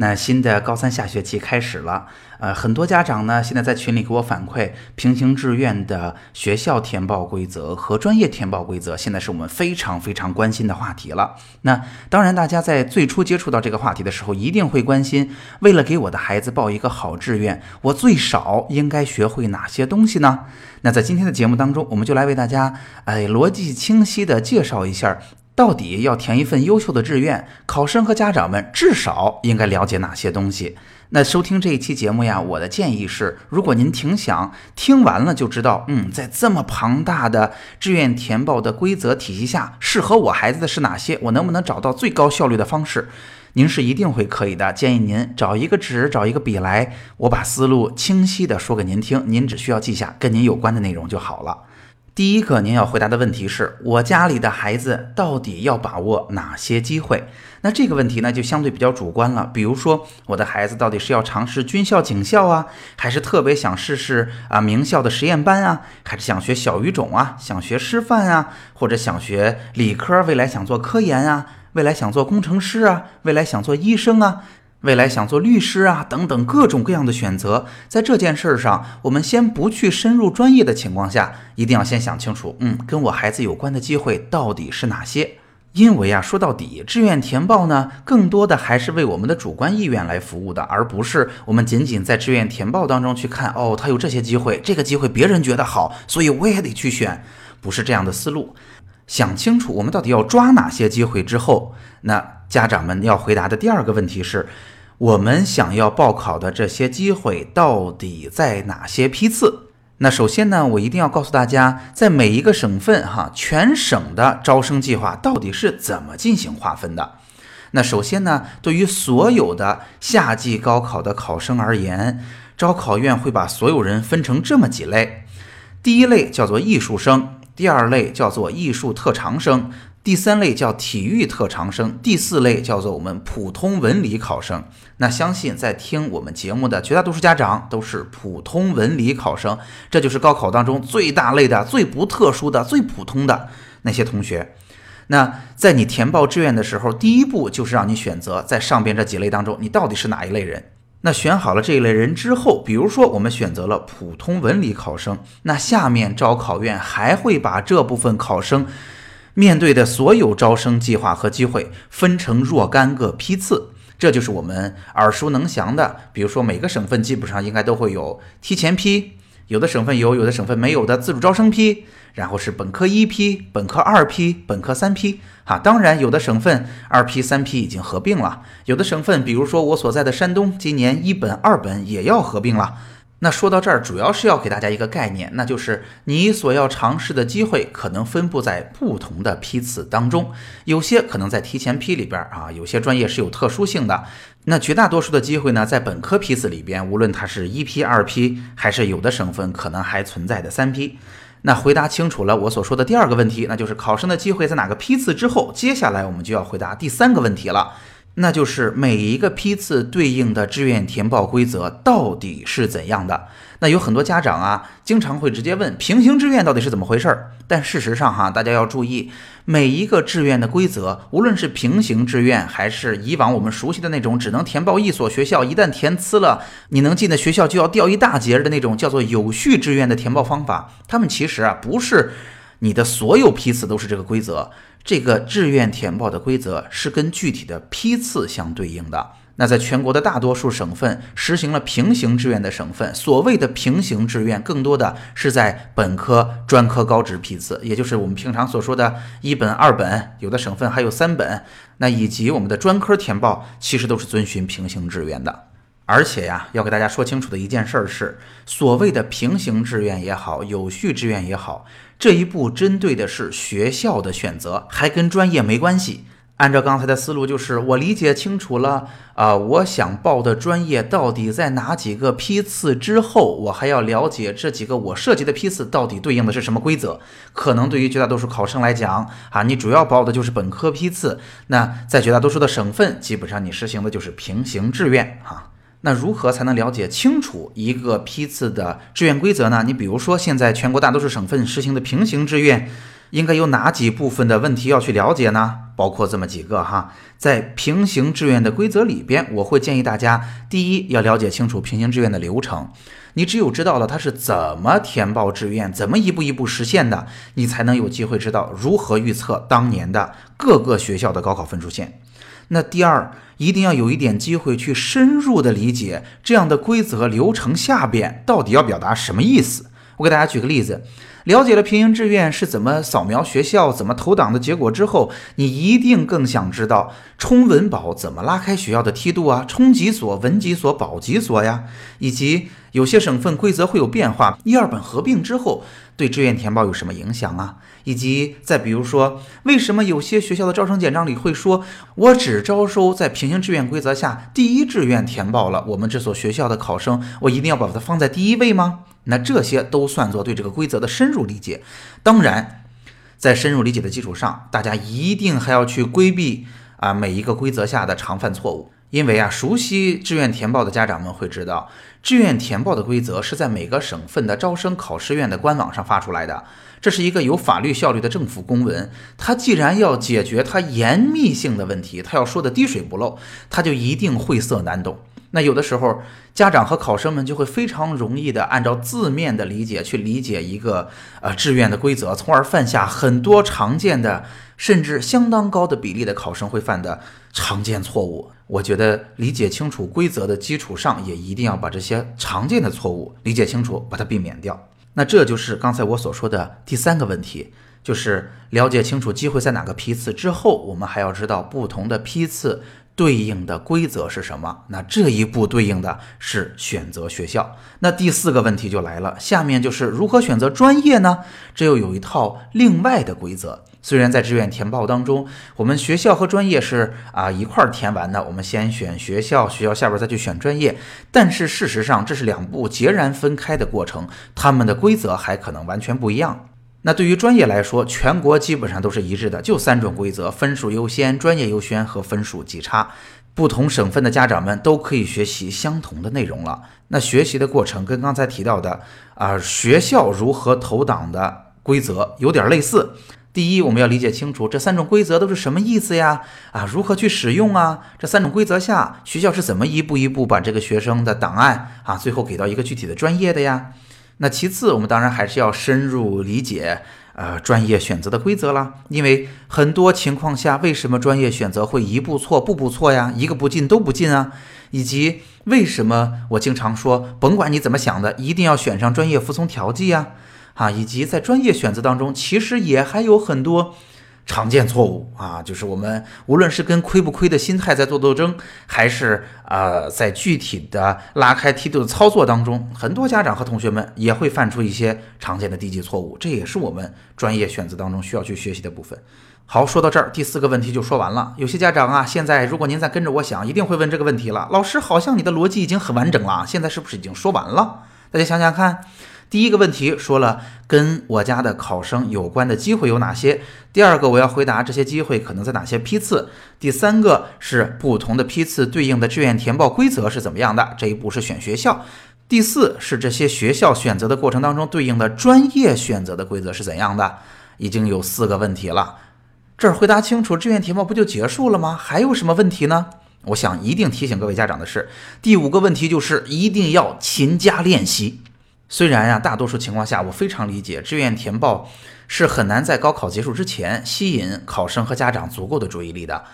那新的高三下学期开始了，呃，很多家长呢现在在群里给我反馈，平行志愿的学校填报规则和专业填报规则，现在是我们非常非常关心的话题了。那当然，大家在最初接触到这个话题的时候，一定会关心，为了给我的孩子报一个好志愿，我最少应该学会哪些东西呢？那在今天的节目当中，我们就来为大家，哎，逻辑清晰的介绍一下。到底要填一份优秀的志愿，考生和家长们至少应该了解哪些东西？那收听这一期节目呀，我的建议是，如果您挺想听完了就知道，嗯，在这么庞大的志愿填报的规则体系下，适合我孩子的是哪些？我能不能找到最高效率的方式？您是一定会可以的。建议您找一个纸，找一个笔来，我把思路清晰的说给您听，您只需要记下跟您有关的内容就好了。第一个您要回答的问题是我家里的孩子到底要把握哪些机会？那这个问题呢就相对比较主观了。比如说我的孩子到底是要尝试军校、警校啊，还是特别想试试啊名校的实验班啊，还是想学小语种啊，想学师范啊，或者想学理科，未来想做科研啊，未来想做工程师啊，未来想做医生啊？未来想做律师啊，等等各种各样的选择，在这件事上，我们先不去深入专业的情况下，一定要先想清楚，嗯，跟我孩子有关的机会到底是哪些？因为啊，说到底，志愿填报呢，更多的还是为我们的主观意愿来服务的，而不是我们仅仅在志愿填报当中去看，哦，他有这些机会，这个机会别人觉得好，所以我也得去选，不是这样的思路。想清楚我们到底要抓哪些机会之后，那。家长们要回答的第二个问题是：我们想要报考的这些机会到底在哪些批次？那首先呢，我一定要告诉大家，在每一个省份哈，全省的招生计划到底是怎么进行划分的？那首先呢，对于所有的夏季高考的考生而言，招考院会把所有人分成这么几类：第一类叫做艺术生，第二类叫做艺术特长生。第三类叫体育特长生，第四类叫做我们普通文理考生。那相信在听我们节目的绝大多数家长都是普通文理考生，这就是高考当中最大类的、最不特殊的、最普通的那些同学。那在你填报志愿的时候，第一步就是让你选择在上边这几类当中，你到底是哪一类人。那选好了这一类人之后，比如说我们选择了普通文理考生，那下面招考院还会把这部分考生。面对的所有招生计划和机会分成若干个批次，这就是我们耳熟能详的。比如说，每个省份基本上应该都会有提前批，有的省份有，有的省份没有的自主招生批，然后是本科一批、本科二批、本科三批。哈，当然有的省份二批、三批已经合并了，有的省份，比如说我所在的山东，今年一本、二本也要合并了。那说到这儿，主要是要给大家一个概念，那就是你所要尝试的机会可能分布在不同的批次当中，有些可能在提前批里边啊，有些专业是有特殊性的。那绝大多数的机会呢，在本科批次里边，无论它是一批、二批，还是有的省份可能还存在的三批。那回答清楚了我所说的第二个问题，那就是考生的机会在哪个批次之后，接下来我们就要回答第三个问题了。那就是每一个批次对应的志愿填报规则到底是怎样的？那有很多家长啊，经常会直接问平行志愿到底是怎么回事儿？但事实上哈，大家要注意，每一个志愿的规则，无论是平行志愿，还是以往我们熟悉的那种只能填报一所学校，一旦填呲了，你能进的学校就要掉一大截的那种叫做有序志愿的填报方法，他们其实啊不是你的所有批次都是这个规则。这个志愿填报的规则是跟具体的批次相对应的。那在全国的大多数省份实行了平行志愿的省份，所谓的平行志愿，更多的是在本科、专科、高职批次，也就是我们平常所说的一本、二本，有的省份还有三本。那以及我们的专科填报，其实都是遵循平行志愿的。而且呀，要给大家说清楚的一件事儿是，所谓的平行志愿也好，有序志愿也好。这一步针对的是学校的选择，还跟专业没关系。按照刚才的思路，就是我理解清楚了啊，我想报的专业到底在哪几个批次之后，我还要了解这几个我涉及的批次到底对应的是什么规则。可能对于绝大多数考生来讲啊，你主要报的就是本科批次，那在绝大多数的省份，基本上你实行的就是平行志愿哈。那如何才能了解清楚一个批次的志愿规则呢？你比如说，现在全国大多数省份实行的平行志愿。应该有哪几部分的问题要去了解呢？包括这么几个哈，在平行志愿的规则里边，我会建议大家，第一要了解清楚平行志愿的流程。你只有知道了它是怎么填报志愿，怎么一步一步实现的，你才能有机会知道如何预测当年的各个学校的高考分数线。那第二，一定要有一点机会去深入的理解这样的规则流程下边到底要表达什么意思。我给大家举个例子。了解了平行志愿是怎么扫描学校、怎么投档的结果之后，你一定更想知道冲文保怎么拉开学校的梯度啊？冲几所、文几所、保几所呀？以及有些省份规则会有变化，一二本合并之后对志愿填报有什么影响啊？以及再比如说，为什么有些学校的招生简章里会说，我只招收在平行志愿规则下第一志愿填报了我们这所学校的考生，我一定要把它放在第一位吗？那这些都算作对这个规则的深入理解。当然，在深入理解的基础上，大家一定还要去规避啊每一个规则下的常犯错误。因为啊，熟悉志愿填报的家长们会知道，志愿填报的规则是在每个省份的招生考试院的官网上发出来的，这是一个有法律效力的政府公文。它既然要解决它严密性的问题，它要说的滴水不漏，它就一定晦涩难懂。那有的时候，家长和考生们就会非常容易的按照字面的理解去理解一个呃志愿的规则，从而犯下很多常见的，甚至相当高的比例的考生会犯的常见错误。我觉得理解清楚规则的基础上，也一定要把这些常见的错误理解清楚，把它避免掉。那这就是刚才我所说的第三个问题，就是了解清楚机会在哪个批次之后，我们还要知道不同的批次。对应的规则是什么？那这一步对应的是选择学校。那第四个问题就来了，下面就是如何选择专业呢？这又有一套另外的规则。虽然在志愿填报当中，我们学校和专业是啊一块儿填完的，我们先选学校，学校下边再去选专业，但是事实上这是两步截然分开的过程，他们的规则还可能完全不一样。那对于专业来说，全国基本上都是一致的，就三种规则：分数优先、专业优先和分数级差。不同省份的家长们都可以学习相同的内容了。那学习的过程跟刚才提到的啊学校如何投档的规则有点类似。第一，我们要理解清楚这三种规则都是什么意思呀？啊，如何去使用啊？这三种规则下，学校是怎么一步一步把这个学生的档案啊，最后给到一个具体的专业的呀？那其次，我们当然还是要深入理解，呃，专业选择的规则啦。因为很多情况下，为什么专业选择会一步错，步步错呀？一个不进都不进啊？以及为什么我经常说，甭管你怎么想的，一定要选上专业服从调剂呀？啊以及在专业选择当中，其实也还有很多。常见错误啊，就是我们无论是跟亏不亏的心态在做斗争，还是呃在具体的拉开梯度的操作当中，很多家长和同学们也会犯出一些常见的低级错误，这也是我们专业选择当中需要去学习的部分。好，说到这儿，第四个问题就说完了。有些家长啊，现在如果您再跟着我想，一定会问这个问题了。老师，好像你的逻辑已经很完整了，现在是不是已经说完了？大家想想看。第一个问题说了跟我家的考生有关的机会有哪些？第二个我要回答这些机会可能在哪些批次？第三个是不同的批次对应的志愿填报规则是怎么样的？这一步是选学校。第四是这些学校选择的过程当中对应的专业选择的规则是怎样的？已经有四个问题了，这儿回答清楚，志愿填报不就结束了吗？还有什么问题呢？我想一定提醒各位家长的是，第五个问题就是一定要勤加练习。虽然呀，大多数情况下我非常理解，志愿填报是很难在高考结束之前吸引考生和家长足够的注意力的。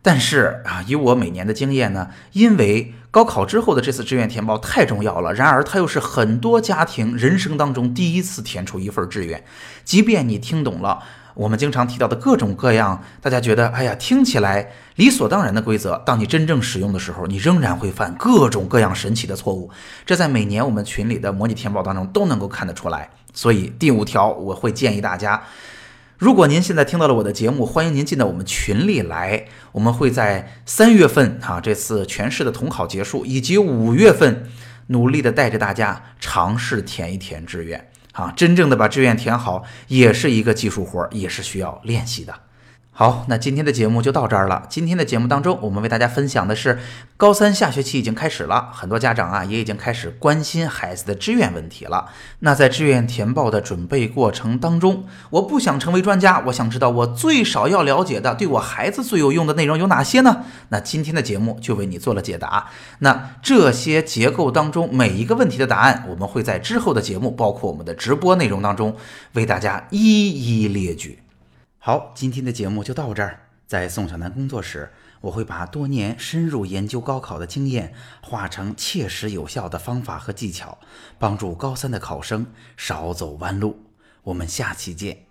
但是啊，以我每年的经验呢，因为高考之后的这次志愿填报太重要了，然而它又是很多家庭人生当中第一次填出一份志愿，即便你听懂了。我们经常提到的各种各样，大家觉得哎呀听起来理所当然的规则，当你真正使用的时候，你仍然会犯各种各样神奇的错误。这在每年我们群里的模拟填报当中都能够看得出来。所以第五条，我会建议大家，如果您现在听到了我的节目，欢迎您进到我们群里来。我们会在三月份啊，这次全市的统考结束，以及五月份，努力的带着大家尝试填一填志愿啊。真正的把志愿填好，也是一个技术活，也是需要练习的。好，那今天的节目就到这儿了。今天的节目当中，我们为大家分享的是高三下学期已经开始了，很多家长啊也已经开始关心孩子的志愿问题了。那在志愿填报的准备过程当中，我不想成为专家，我想知道我最少要了解的，对我孩子最有用的内容有哪些呢？那今天的节目就为你做了解答。那这些结构当中每一个问题的答案，我们会在之后的节目，包括我们的直播内容当中，为大家一一列举。好，今天的节目就到这儿。在宋小南工作室，我会把多年深入研究高考的经验，化成切实有效的方法和技巧，帮助高三的考生少走弯路。我们下期见。